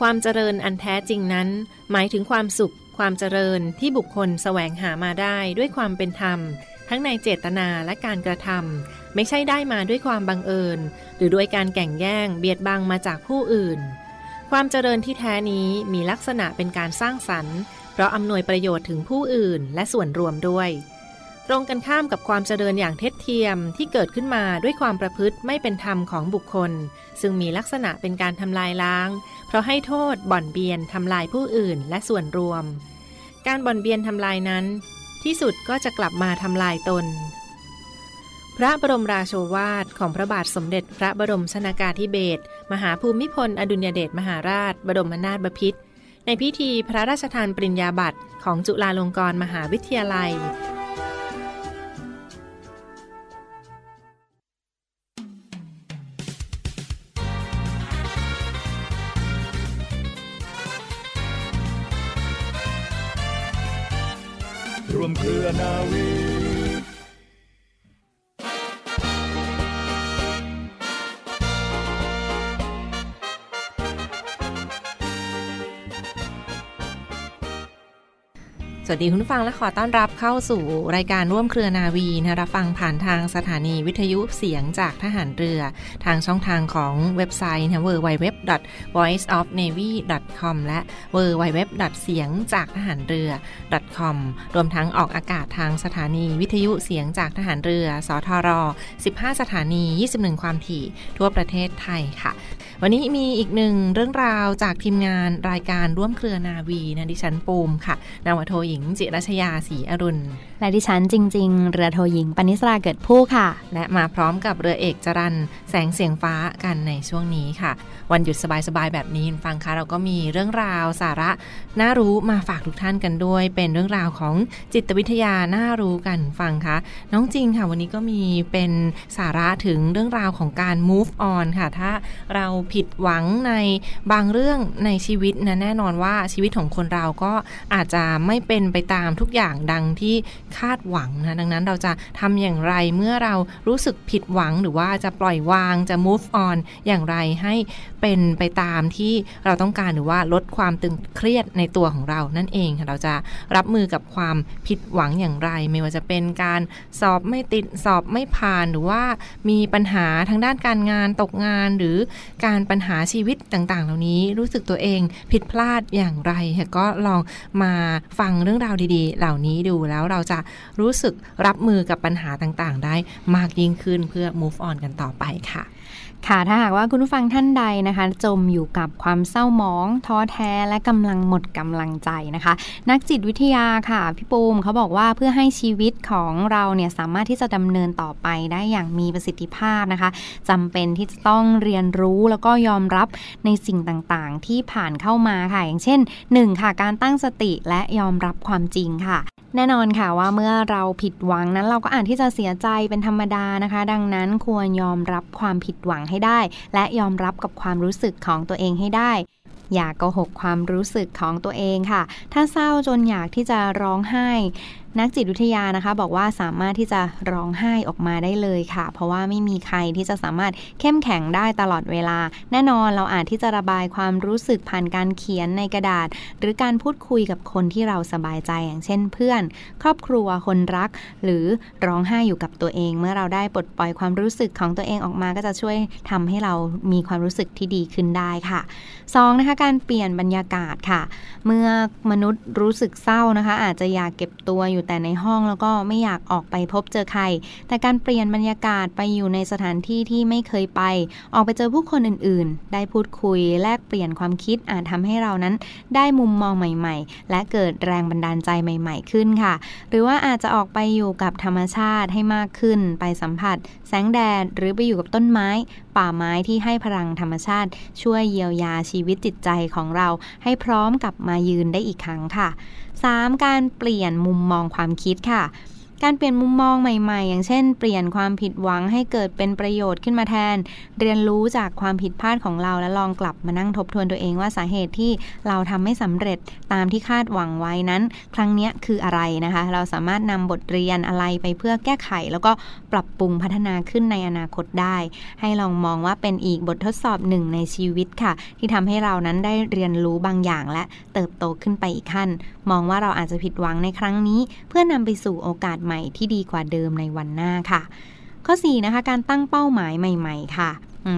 ความเจริญอันแท้จริงนั้น หมายถึงความสุข ความเจริญที่บุคคลแสวงหามาได้ด้วยความเป็นธรรม ทั้งในเจตนาและการกระทำไม่ใช่ได้มาด้วยความบังเอิญ หรือด้วยการแก่งแย่ง เบียดบังมาจากผู้อื่น ความเจริญที่แท้นี้มีลักษณะเป็นการสร้างสรรค์ เพราะอำนวยประโยชน์ถึงผู้อื่นและส่วนรวมด้วย ตรงกันข้ามกับความเจริญอย่างเท็จเทียมที่เกิดขึ้นมาด้วยความประพฤติไม่เป็นธรรมของบุคคล ซึ่งมีลักษณะเป็นการทำลายล้าง เพราะให้โทษบ่อนเบียนทำลายผู้อื่นและส่วนรวม การบ่อนเบียนทำลายนั้น ที่สุดก็จะกลับมาทำลายตน พระบรมราโชวาทของพระบาทสมเด็จพระบรมชนากาธิเบศรมหาภูมิพล อดุลยเดชมหาราช บรมนาถบพิตรในพิธีพระราชทานปริญญาบัตรของจุฬาลงกรณ์มหาวิทยาลัย รวมเครือนาวี สวัสดีคุณผู้ฟังและขอต้อนรับเข้าสู่รายการร่วมเครือนาวีนะรับฟังผ่านทางสถานีวิทยุเสียงจากทหารเรือ ทางช่องทางของเว็บไซต์นะ www.voiceofnavy.com และ www. เสียงจากทหารเรือ .com รวมทั้งออกอากาศทางสถานีวิทยุเสียงจากทหารเรือ สทร 15 สถานี 21 ความถี่ทั่วประเทศไทยค่ะ วันนี้มีอีกหนึ่งเรื่องราวจากทีมงานรายการร่วมเครือนาวีนะดิฉันปูมค่ะนาวโทหญิงจิรัชยาศรีอรุณ และดิฉันจริง ๆ เรือโทหญิงปณิสราเกิดผู้ค่ะ และมาพร้อมกับเรือเอกจรันแสงเสียงฟ้ากันในช่วงนี้ค่ะ วันหยุดสบาย ๆ แบบนี้ฟังคะเราก็มีเรื่องราวสาระน่ารู้มาฝากทุกท่านกันด้วย เป็นเรื่องราวของจิตวิทยาน่ารู้กันฟังคะน้องจริงค่ะ วันนี้ก็มีเป็นสาระถึงเรื่องราวของการ move on ค่ะ ถ้าเราผิดหวังในบางเรื่องในชีวิตนะแน่นอนว่าชีวิตของคนเราก็อาจจะไม่เป็นไปตามทุกอย่างดังที่คาดหวังนะดังนั้นเราจะทำอย่างไรเมื่อเรารู้สึกผิดหวังหรือว่าจะปล่อยวางจะ move on อย่างไรให้เป็นไปตามที่เราต้องการหรือว่าลดความตึงเครียดในตัวของเรานั่นเองค่ะเราจะรับมือกับความผิดหวังอย่างไร ไม่ว่าจะเป็นการสอบไม่ติดสอบไม่ผ่านหรือว่ามีปัญหาทางด้านการงานตกงานหรือการปัญหาชีวิตต่างๆ เหล่านี้รู้สึกตัวเองผิดพลาดอย่างไรก็ลองมาฟังเรื่องราวดีๆ เหล่านี้ดูแล้วเราจะรู้สึกรับมือกับปัญหาต่างๆ ได้มากยิ่งขึ้นเพื่อ move on กันต่อไปค่ะ ค่ะถ้าหากว่าคุณผู้ฟังท่านใดนะคะ จมอยู่กับความเศร้าหมองท้อแท้และกำลังหมดกำลังใจนะคะ นักจิตวิทยาค่ะพี่ปูมเขาบอกว่าเพื่อให้ชีวิตของเราเนี่ยสามารถที่จะดำเนินต่อไปได้อย่างมีประสิทธิภาพนะคะจำเป็นที่จะต้องเรียนรู้แล้วก็ยอมรับในสิ่งต่างๆ ที่ผ่านเข้ามาค่ะ อย่างเช่น 1. ค่ะ การตั้งสติและยอมรับความจริงค่ะแน่นอนค่ะว่าเมื่อเราผิดหวังนั้นเราก็อาจที่จะเสียใจเป็นธรรมดานะคะ ดังนั้นควรยอมรับความผิดหวังให้ได้ และยอมรับกับความรู้สึกของตัวเองให้ได้ อย่าโกหกความรู้สึกของตัวเองค่ะ ถ้าเศร้าจนอยากที่จะร้องไห้ นักจิตวิทยานะคะบอกว่าสามารถที่จะร้องไห้ออกมาได้เลยค่ะ เพราะว่าไม่มีใครที่จะสามารถเข้มแข็งได้ตลอดเวลา แน่นอนเราอาจที่จะระบายความรู้สึกผ่านการเขียนในกระดาษ หรือการพูดคุยกับคนที่เราสบายใจอย่างเช่น เพื่อน ครอบครัวคนรัก หรือร้องไห้อยู่กับตัวเอง เมื่อเราได้ปลดปล่อยความรู้สึกของตัวเองออกมาก็จะช่วยทำให้เรามีความรู้สึกที่ดีขึ้นได้ค่ะสองนะคะการเปลี่ยนบรรยากาศค่ะ เมื่อมนุษย์รู้สึกเศร้านะคะ อาจจะอยากเก็บตัวอยู่แต่ในห้องแล้วก็ไม่อยากออกไปพบเจอใคร แต่การเปลี่ยนบรรยากาศไปอยู่ในสถานที่ที่ไม่เคยไป ออกไปเจอผู้คนอื่นๆ ได้พูดคุยแลกเปลี่ยนความคิดอาจทำให้เรานั้น ได้มุมมองใหม่ ๆ และเกิดแรงบันดาลใจใหม่ ๆ ขึ้นค่ะ หรือว่าอาจจะออกไปอยู่กับธรรมชาติให้มากขึ้น ไปสัมผัส แสงแดดหรือไปอยู่กับต้นไม้ ป่าไม้ที่ให้พลังธรรมชาติ ช่วยเยียวยาชีวิตจิตใจของเรา ให้พร้อมกลับมายืนได้อีกครั้งค่ะ 3. การเปลี่ยนมุมมองความคิดค่ะ การเปลี่ยนมุมมองใหม่ๆ อย่างเช่น เปลี่ยนความผิดหวังให้เกิดเป็นประโยชน์ขึ้นมาแทน เรียนรู้จากความผิดพลาดของเราและลองกลับมานั่งทบทวนตัวเองว่าสาเหตุที่เราทำไม่สำเร็จตามที่คาดหวังไว้นั้น ครั้งนี้คืออะไรนะคะ เราสามารถนำบทเรียนอะไรไปเพื่อแก้ไข แล้วก็ปรับปรุงพัฒนาขึ้นในอนาคตได้ ให้ลองมองว่าเป็นอีกบททดสอบหนึ่งในชีวิตค่ะ ที่ทำให้เรานั้นได้เรียนรู้บางอย่างและเติบโตขึ้นไปอีกขั้น มองว่าเราอาจจะผิดหวังในครั้งนี้ เพื่อนำไปสู่โอกาสหม่ที่ดีกว่าเดิมในวันหน้าค่ะ ข้อ4นะคะการตั้งเป้าหมายใหม่ ๆ ค่ะ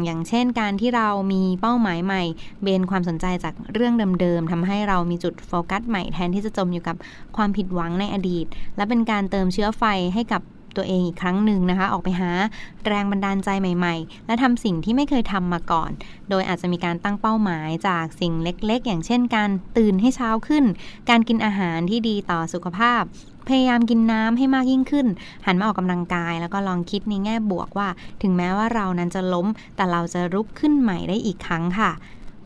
อย่างเช่นการที่เรามีเป้าหมายใหม่ เบนความสนใจจากเรื่องเดิมๆทำให้เรามีจุดโฟกัสใหม่แทนที่จะจมอยู่กับความผิดหวังในอดีต และเป็นการเติมเชื้อไฟให้กับตัวเองอีกครั้งหนึ่งนะคะ ออกไปหาแรงบันดาลใจใหม่ๆ และทำสิ่งที่ไม่เคยทำมาก่อน โดยอาจจะมีการตั้งเป้าหมายจากสิ่งเล็กๆ อย่างเช่น การตื่นให้เช้าขึ้น การกินอาหารที่ดีต่อสุขภาพ พยายามกินน้ำให้มากยิ่งขึ้น หันมาออกกำลังกาย แล้วก็ลองคิดในแง่บวกว่า ถึงแม้ว่าเรานั้นจะล้ม แต่เราจะรุกขึ้นใหม่ได้อีกครั้งค่ะ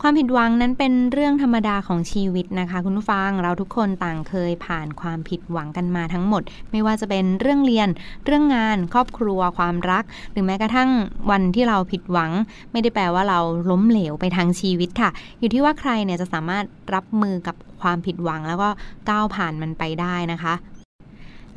ความผิดหวังนั้นเป็นเรื่องธรรมดาของชีวิตนะคะ คุณผู้ฟังเราทุกคนต่างเคยผ่านความผิดหวังกันมาทั้งหมด ไม่ว่าจะเป็นเรื่องเรียน เรื่องงาน ครอบครัว ความรัก หรือแม้กระทั่งวันที่เราผิดหวัง ไม่ได้แปลว่าเราล้มเหลวไปทางชีวิตค่ะ อยู่ที่ว่าใครเนี่ยจะสามารถรับมือกับความผิดหวังแล้วก็ก้าวผ่านมันไปได้นะคะ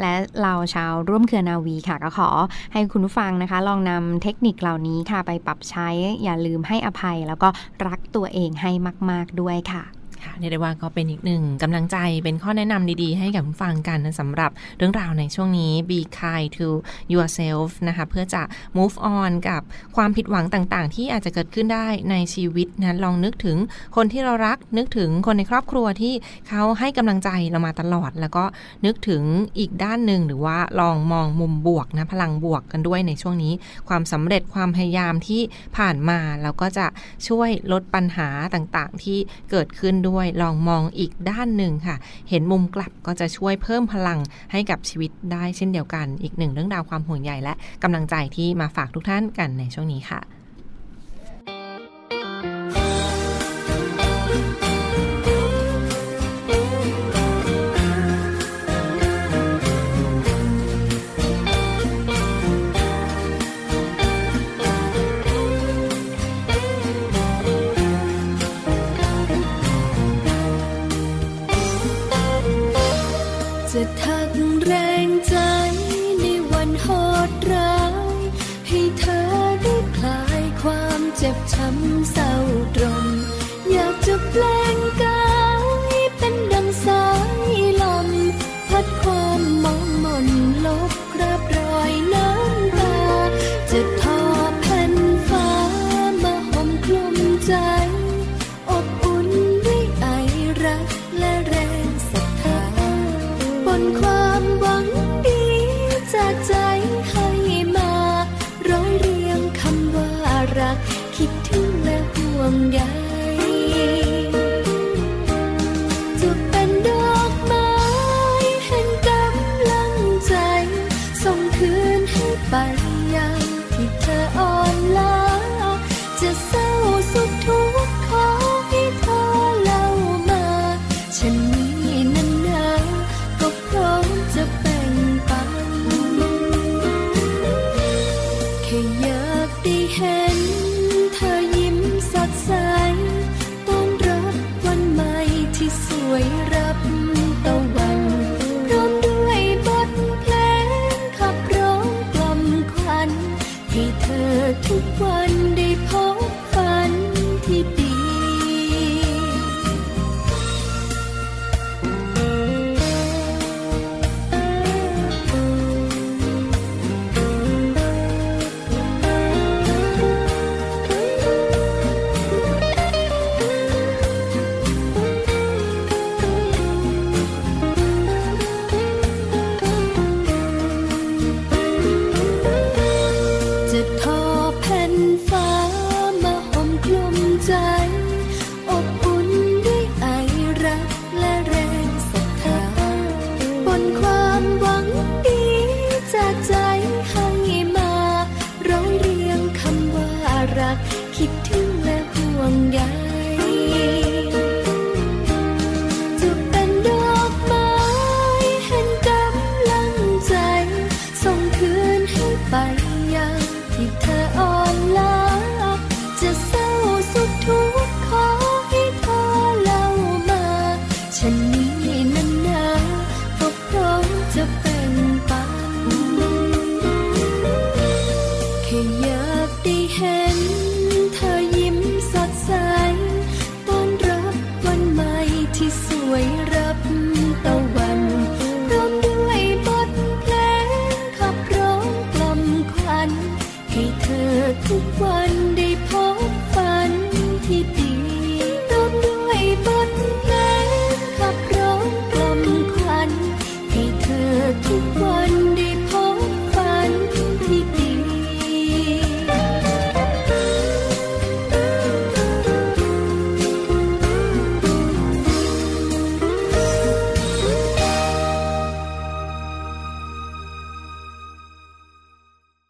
และเราชาวร่วมเครือนาวีค่ะ ก็ขอให้คุณผู้ฟังนะคะ ลองนำเทคนิคเหล่านี้ค่ะไปปรับใช้อย่าลืมให้อภัย แล้วก็รักตัวเองให้มาก ๆด้วยค่ะ ค่ะเรียกได้ว่าก็เป็นอีกหนึ่งกำลังใจเป็นข้อแนะนำดีๆ ให้กับผู้ฟังกันนะสำหรับเรื่องราวในช่วงนี้ be kind to yourself นะคะ เพื่อจะ move on กับความผิดหวังต่างๆ ที่อาจจะเกิดขึ้นได้ในชีวิตนะลองนึกถึงคนที่เรารักนึกถึงคนในครอบครัวที่เขาให้กำลังใจเรามาตลอด แล้วก็นึกถึงอีกด้านหนึ่งหรือว่าลองมองมุมบวกนะพลังบวกกันด้วยในช่วงนี้ ความสำเร็จความพยายามที่ผ่านมาแล้วก็จะช่วยลดปัญหาต่างๆ ที่เกิดขึ้นด้วยลองมองอีกด้านหนึ่งค่ะ เห็นมุมกลับก็จะช่วยเพิ่มพลังให้กับชีวิตได้เช่นเดียวกัน อีกหนึ่งเรื่องราวความห่วงใยและกำลังใจที่มาฝากทุกท่านกันในช่วงนี้ค่ะ คิด 白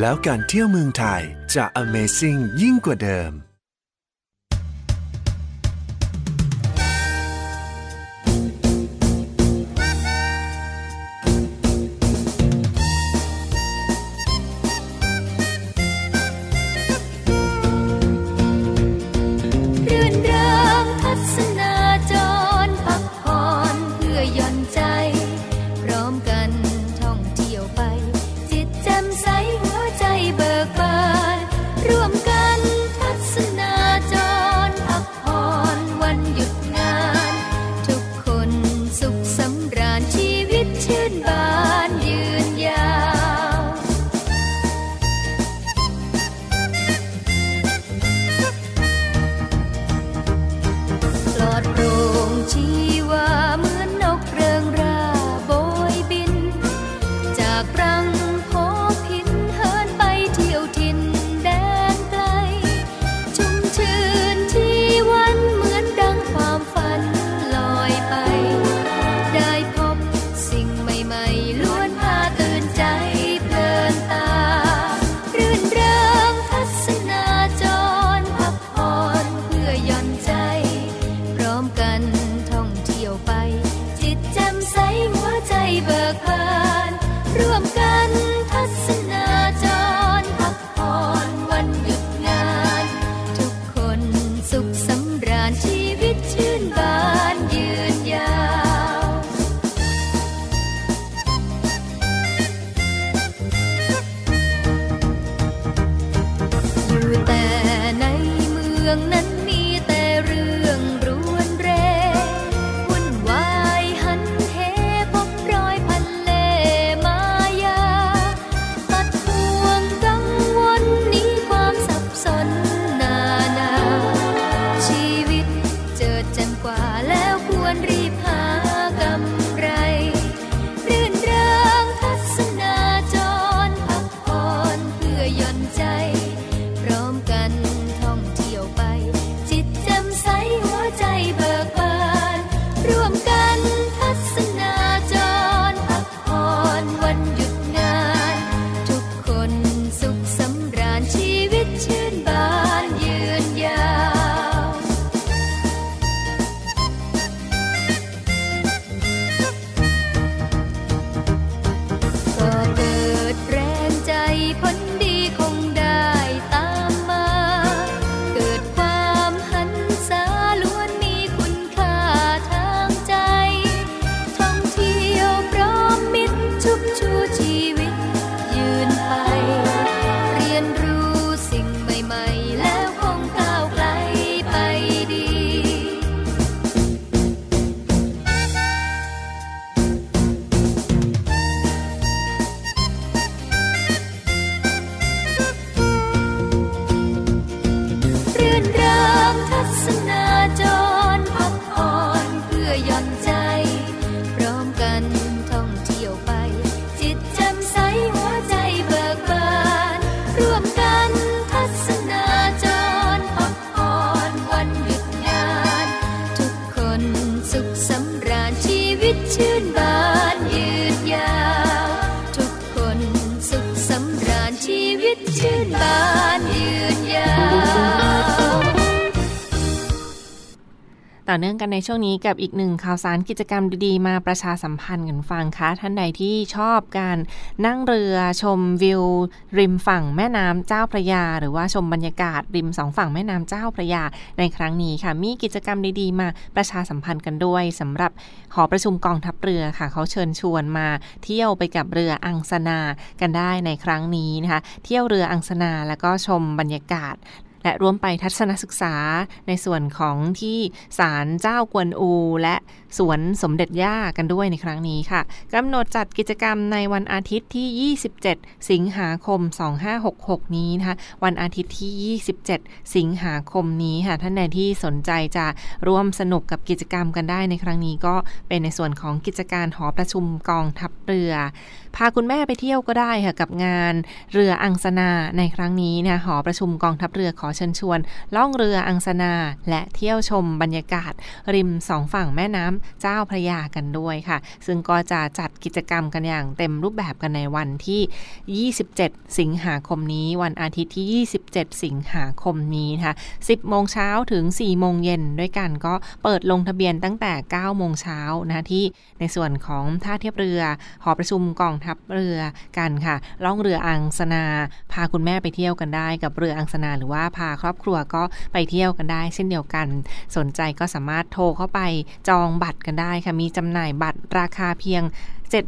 แล้วการเที่ยวเมืองไทยจะ Amazing ยิ่งกว่าเดิม ต่อเนื่องกันในช่วงนี้กับอีกหนึ่งข่าวสารกิจกรรมดีๆ มาประชาสัมพันธ์กันฟังคะท่านใดที่ชอบการนั่งเรือชมวิว ริมฝั่งแม่น้ำเจ้าพระยา หรือว่าชมบรรยากาศริมสองฝั่งแม่น้ำเจ้าพระยา ในครั้งนี้ค่ะมีกิจกรรมดีๆ มาประชาสัมพันธ์กันด้วยสำหรับหอประชุมกองทัพเรือค่ะ เขาเชิญชวนมาเที่ยวไปกับเรืออังสนากันได้ในครั้งนี้นะคะ เที่ยวเรืออังสนาแล้วก็ชมบรรยากาศ และร่วมไปทัศนศึกษาในส่วนของที่ศาลเจ้ากวนอู และสวนสมเด็จย่ากันด้วยในครั้งนี้ค่ะกำหนดจัดกิจกรรมในวันอาทิตย์ที่ 27 สิงหาคม 2566 นี้นะคะวันอาทิตย์ที่ 27 สิงหาคมนี้ค่ะท่านใดที่สนใจจะร่วมสนุกกับกิจกรรมกันได้ในครั้งนี้ก็เป็นในส่วนของกิจการหอประชุมกองทัพเรือ พาคุณแม่ไปเที่ยวก็ได้ค่ะกับงานเรืออังสนาในครั้งนี้นะหอประชุมกองทัพเรือขอเชิญชวน ล่องเรืออังสนา และเที่ยวชมบรรยากาศ ริมสองฝั่งแม่น้ำเจ้าพระยากันด้วยค่ะ ซึ่งก็จะจัดกิจกรรมกันอย่างเต็มรูปแบบกันในวันที่ 27 สิงหาคมนี้ วันอาทิตย์ที่ 27 สิงหาคมนี้ค่ะ10 โมงเช้าถึง 4 โมงเย็นด้วยกันก็เปิดลงทะเบียนตั้งแต่ 9 โมงเช้านะที่ในส่วนของท่าเทียบเรือ หอประชุมกองทัพเรือกันค่ะ ล่องเรืออังสนา พาคุณแม่ไปเที่ยวกันได้กับเรืออังสนาหรือว่าพาครอบครัวก็ไปเที่ยวกันได้เช่นเดียวกัน สนใจก็สามารถโทรเข้าไปจองบัตรกันได้ค่ะมีจำหน่ายบัตรราคาเพียง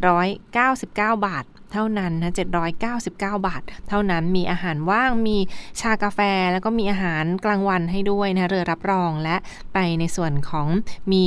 799 บาทเท่านั้นนะ 799 บาท เท่านั้น มีอาหารว่าง มีชากาแฟ แล้วก็มีอาหารกลางวันให้ด้วยนะ เรือรับรอง และไปในส่วนของมี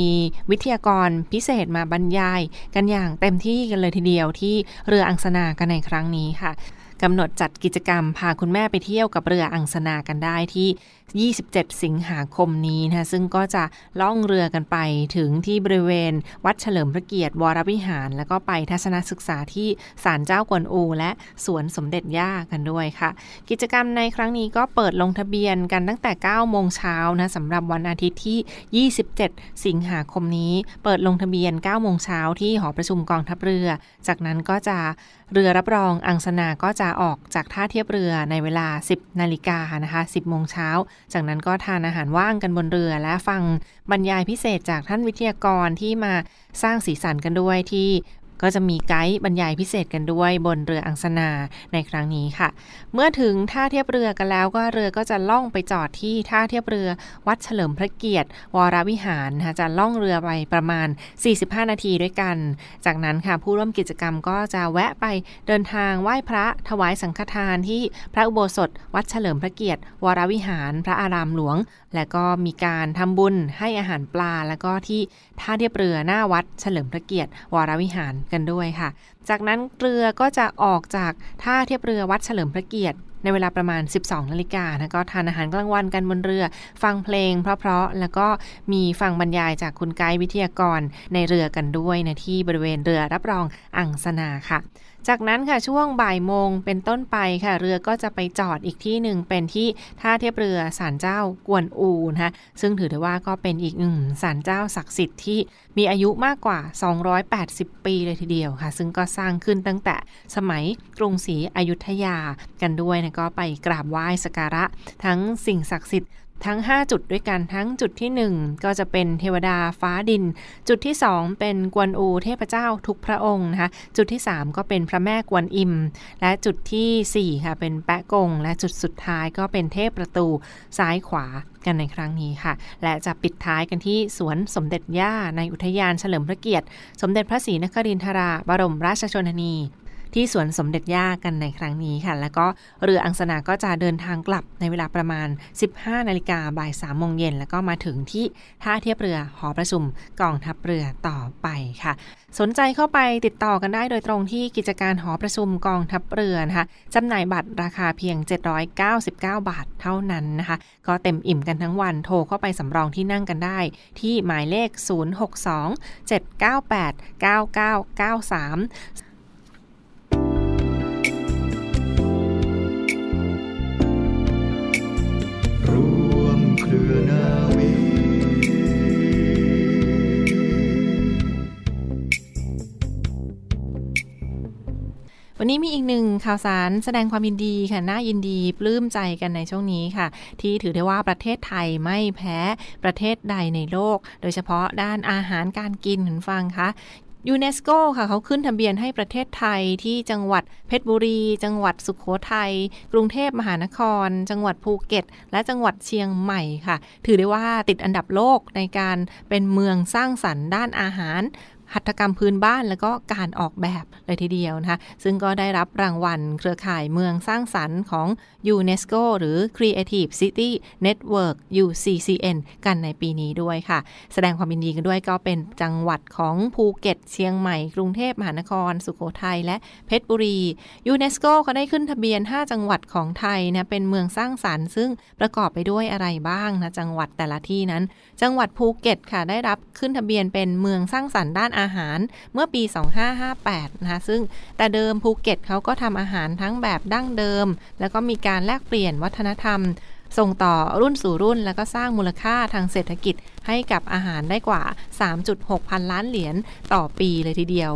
วิทยากรพิเศษมาบรรยาย กันอย่างเต็มที่กันเลยทีเดียวที่เรืออังสนากันในครั้งนี้ค่ะ กำหนดจัดกิจกรรมพาคุณแม่ไปเที่ยวกับเรืออังสนากันได้ที่ 27 สิงหาคมนี้นะคะซึ่งก็จะล่องเรือกันไปถึงที่บริเวณ วัดเฉลิมพระเกียรติวรวิหาร แล้วก็ไปทัศนศึกษาที่ศาลเจ้ากวนอู และสวนสมเด็จย่ากันด้วยค่ะ กิจกรรมในครั้งนี้ก็เปิดลงทะเบียนกันตั้งแต่ 9 โมงเช้านะสำหรับวันอาทิตย์ที่ 27 สิงหาคมนี้ เปิดลงทะเบียน 9 โมงเช้าที่หอประชุมกองทัพเรือ จากนั้นก็จะเรือรับรองอังสนาก็จะออกจากท่าเทียบเรือในเวลา 10 นาฬิกานะคะ 10 โมงเช้าจากนั้นก็ทานอาหารว่างกันบนเรือและฟังบรรยายพิเศษจากท่านวิทยากรที่มาสร้างสีสันกันด้วยที่ ก็จะมีไกด์บรรยายพิเศษกันด้วยบนเรืออังสนาในครั้งนี้ค่ะ เมื่อถึงท่าเทียบเรือกันแล้วก็เรือก็จะล่องไปจอดที่ท่าเทียบเรือวัดเฉลิมพระเกียรติ วรวิหารนะคะจะล่องเรือไปประมาณ 45 นาทีด้วยกัน จากนั้นค่ะผู้ร่วมกิจกรรมก็จะแวะไปเดินทางไหว้พระถวายสังฆทานที่พระอุโบสถ วัดเฉลิมพระเกียรติ วรวิหาร พระอารามหลวงและก็มีการทำบุญให้อาหารปลา แล้วก็ที่ท่าเทียบเรือหน้าวัดเฉลิมพระเกียรติวรวิหารกันด้วยค่ะ จากนั้นเรือก็จะออกจากท่าเทียบเรือวัดเฉลิมพระเกียรติในเวลาประมาณ 12 นาฬิกานะก็ทานอาหารกลางวันกันบนเรือ ฟังเพลงเพราะๆ แล้วก็มีฟังบรรยายจากคุณไกด์วิทยากรในเรือกันด้วยนะที่บริเวณเรือรับรองอังสนาค่ะจากนั้นค่ะช่วงบ่ายโมงเป็นต้นไปค่ะ เรือก็จะไปจอดอีกที่หนึ่งเป็นที่ท่าเทียบเรือศาลเจ้ากวนอูนะคะซึ่งถือได้ว่าก็เป็นอีกหนึ่งศาลเจ้าศักดิ์สิทธิ์ที่มีอายุมากกว่า 280 ปีเลยทีเดียวค่ะ ซึ่งก็สร้างขึ้นตั้งแต่สมัยกรุงศรีอยุธยากันด้วยนะก็ไปกราบไหว้สักการะทั้งสิ่งศักดิ์สิทธิ์ ทั้ง 5 จุดด้วยกันทั้งจุดที่ 1 ก็จะเป็นเทวดาฟ้าดิน จุดที่ 2 เป็นกวนอูเทพเจ้าทุกพระองค์นะคะจุดที่ 3 ก็เป็นพระแม่กวนอิม และจุดที่ 4 ค่ะ เป็นแปะกง และจุดสุดท้ายก็เป็นเทพประตูซ้ายขวากันในครั้งนี้ค่ะ และจะปิดท้ายกันที่สวนสมเด็จย่าในอุทยานเฉลิมพระเกียรติ สมเด็จพระศรีนครินทราบรมราชชนนี ที่สวนสมเด็จย่ากันในครั้งนี้ค่ะ แล้วก็เรืออังสนาก็จะเดินทางกลับในเวลาประมาณ 15 นาฬิกาบ่าย3โมงเย็น แล้วก็มาถึงที่ท่าเทียบเรือหอประชุมกองทัพเรือต่อไปค่ะ สนใจเข้าไปติดต่อกันได้โดยตรงที่กิจการหอประชุมกองทัพเรือนะคะจำหน่ายบัตรราคาเพียง 799 บาทเท่านั้นนะคะ ก็เต็มอิ่มกันทั้งวันโทรเข้าไปสำรองที่นั่งกันได้ ที่หมายเลข 062 798 9993 วันนี้มีอีกหนึ่งข่าวสารแสดงความยินดีค่ะ น่ายินดีปลื้มใจกันในช่วงนี้ค่ะ ที่ถือได้ว่าประเทศไทยไม่แพ้ประเทศใดในโลก โดยเฉพาะด้านอาหารการกินคุณฟังคะยูเนสโกค่ะเขาขึ้นทะเบียนให้ประเทศไทยที่จังหวัดเพชรบุรี จังหวัดสุขโขทัยกรุงเทพมหานคร จังหวัดภูเก็ต และจังหวัดเชียงใหม่ค่ะ ถือได้ว่าติดอันดับโลกในการเป็นเมืองสร้างสรรค์ด้านอาหาร หัตถกรรมพื้นบ้านแล้วก็การออกแบบเลยทีเดียวนะคะ ซึ่งก็ได้รับรางวัลเครือข่ายเมืองสร้างสรรค์ของยูเนสโกหรือ Creative City Network UCCN กันในปีนี้ด้วยค่ะ แสดงความยินดีกันด้วยก็เป็นจังหวัดของภูเก็ต เชียงใหม่ กรุงเทพมหานคร สุโขทัยและเพชรบุรียูเนสโกเขาได้ขึ้นทะเบียน 5 จังหวัดของไทยนะเป็นเมืองสร้างสรรค์ ซึ่งประกอบไปด้วยอะไรบ้างนะจังหวัดแต่ละที่นั้น จังหวัดภูเก็ตค่ะได้รับขึ้นทะเบียนเป็นเมืองสร้างสรรค์ด้านอาหารเมื่อปี 2558 นะคะซึ่งแต่เดิมภูเก็ตเขาก็ทำอาหารทั้งแบบดั้งเดิม แล้วก็มีการแลกเปลี่ยนวัฒนธรรม ส่งต่อรุ่นสู่รุ่น แล้วก็สร้างมูลค่าทางเศรษฐกิจให้กับอาหารได้กว่า 3.6 พันล้านเหรียญต่อปีเลยทีเดียว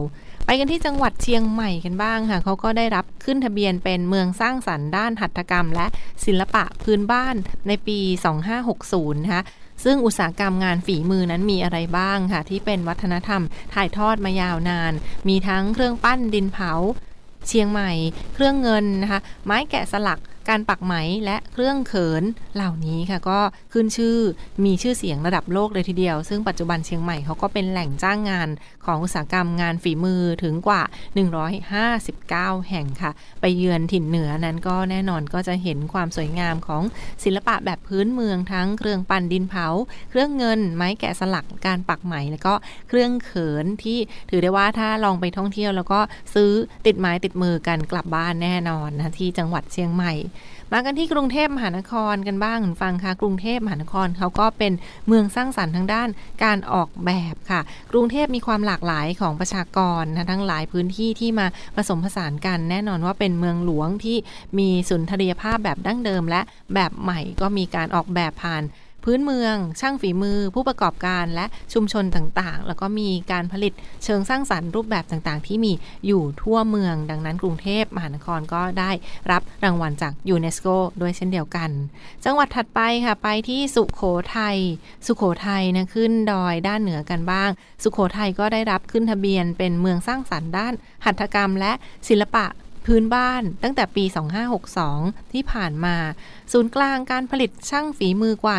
ไปกันที่จังหวัดเชียงใหม่กันบ้างค่ะ เขาก็ได้รับขึ้นทะเบียนเป็นเมืองสร้างสรรค์ด้านหัตถกรรม และศิลปะพื้นบ้านในปี 2560 นะคะ ซึ่งอุตสาหกรรมงานฝีมือนั้นมีอะไรบ้างค่ะ ที่เป็นวัฒนธรรม ถ่ายทอดมายาวนาน มีทั้งเครื่องปั้นดินเผา เชียงใหม่ เครื่องเงินนะคะ ไม้แกะสลัก การปักไหมและเครื่องเขินเหล่านี้ค่ะก็ขึ้นชื่อมีชื่อเสียงระดับโลกเลยทีเดียว ซึ่งปัจจุบันเชียงใหม่เขาก็เป็นแหล่งจ้างงานของอุตสาหกรรมงานฝีมือถึงกว่า 159 แห่งค่ะ ไปเยือนถิ่นเหนือนั้นก็แน่นอนก็จะเห็นความสวยงามของศิลปะแบบพื้นเมืองทั้งเครื่องปั่นดินเผา เครื่องเงิน ไม้แกะสลักการปักไหม แล้วก็เครื่องเขินที่ถือได้ว่าถ้าลองไปท่องเที่ยว แล้วก็ซื้อติดไม้ติดมือกันกลับบ้านแน่นอนนะที่จังหวัดเชียงใหม่ มากันที่กรุงเทพมหานครกันบ้างคุณฟังค่ะกรุงเทพมหานครเขาก็เป็นเมืองสร้างสรรค์ทางด้านการออกแบบค่ะ กรุงเทพมีความหลากหลายของประชากรนะทั้งหลายพื้นที่ที่มาผสมผสานกัน แน่นอนว่าเป็นเมืองหลวงที่มีสุนทรียภาพแบบดั้งเดิม และแบบใหม่ก็มีการออกแบบผ่าน พื้นเมือง ช่างฝีมือ ผู้ประกอบการและชุมชนต่างๆ แล้วก็มีการผลิตเชิงสร้างสรรค์รูปแบบต่างๆ ที่มีอยู่ทั่วเมือง ดังนั้นกรุงเทพมหานครก็ได้รับรางวัลจากยูเนสโกด้วยเช่นเดียวกัน จังหวัดถัดไปค่ะไปที่สุขโขทัยสุขโขทัยนะขึ้นดอยด้านเหนือกันบ้าง สุขโขทัยก็ได้รับขึ้นทะเบียนเป็นเมืองสร้างสรรค์ด้านหัตถกรรมและศิลปะ พื้นบ้านตั้งแต่ปี 2562 ที่ผ่านมา ศูนย์กลางการผลิตช่างฝีมือกว่า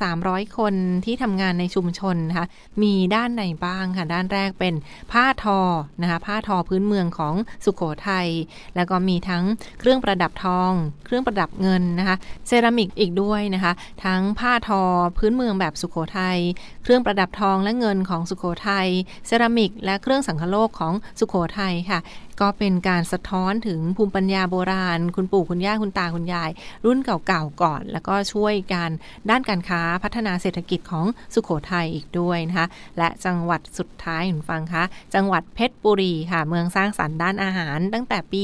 1,300 คนที่ทำงานในชุมชนนะคะมีด้านไหนบ้างค่ะ ด้านแรกเป็นผ้าทอนะคะผ้าทอพื้นเมืองของสุขโขทัย แล้วก็มีทั้งเครื่องประดับทอง เครื่องประดับเงินนะคะเซรามิกอีกด้วยนะคะ ทั้งผ้าทอพื้นเมืองแบบสุขโขทัย เครื่องประดับทองและเงินของสุขโขทัย เซรามิก และเครื่องสังคโลกของสุขโขทัยค่ะ ก็เป็นการสะท้อนถึงภูมิปัญญาโบราณ คุณปู่คุณย่าคุณตาคุณยาย รุ่นเก่าๆก่อน แล้วก็ช่วยการด้านการค้าพัฒนาเศรษฐกิจของสุขโขทัยอีกด้วยนะคะ และจังหวัดสุดท้ายคุณฟังคะจังหวัดเพชรบุรีค่ะ เมืองสร้างสรรค์ด้านอาหาร ตั้งแต่ปี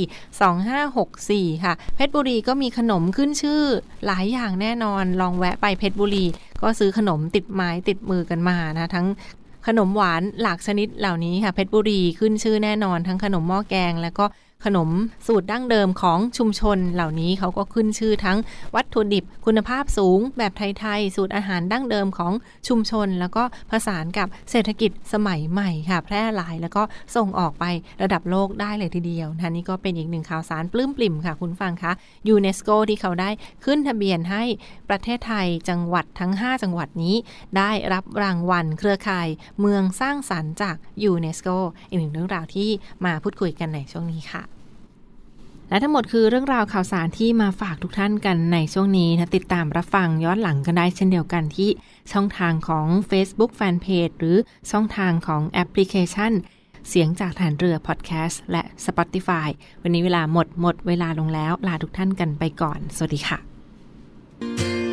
2564 ค่ะ เพชรบุรีก็มีขนมขึ้นชื่อหลายอย่างแน่นอนลองแวะไปเพชรบุรี ก็ซื้อขนมติดไม้ติดมือกันมานะทั้ง ขนมหวานหลากชนิดเหล่านี้ค่ะเพชรบุรีขึ้นชื่อแน่นอนทั้งขนมหม้อแกง แล้วก็ ขนมสูตรดั้งเดิมของชุมชนเหล่านี้เขาก็ขึ้นชื่อทั้งวัตถุดิบคุณภาพสูงแบบไทยๆ สูตรอาหารดั้งเดิมของชุมชน แล้วก็ผสานกับเศรษฐกิจสมัยใหม่ค่ะ แพร่หลายแล้วก็ส่งออกไประดับโลกได้เลยทีเดียวนะนี่ก็เป็นอีกหนึ่งข่าวสารปลื้มปลิ่มค่ะ คุณฟังคะยูเนสโกที่เขาได้ขึ้นทะเบียนให้ประเทศไทยจังหวัดทั้ง 5 จังหวัดนี้ ได้รับรางวัลเครือข่ายเมืองสร้างสรรค์จากยูเนสโกอีกหนึ่งเรื่องราวที่มาพูดคุยกันในช่วงนี้ค่ะ และทั้งหมดคือเรื่องราวข่าวสารที่มาฝากทุกท่านกันในช่วงนี้นะติดตามรับฟังย้อนหลังกันได้เช่นเดียวกันที่ช่องทางของ Facebook Fanpage หรือช่องทางของแอปพลิเคชัน เสียงจากฐานเรือพอดแคสต์และ Spotify วันนี้เวลาหมดหมดเวลาลงแล้ว ลาทุกท่านกันไปก่อน สวัสดีค่ะ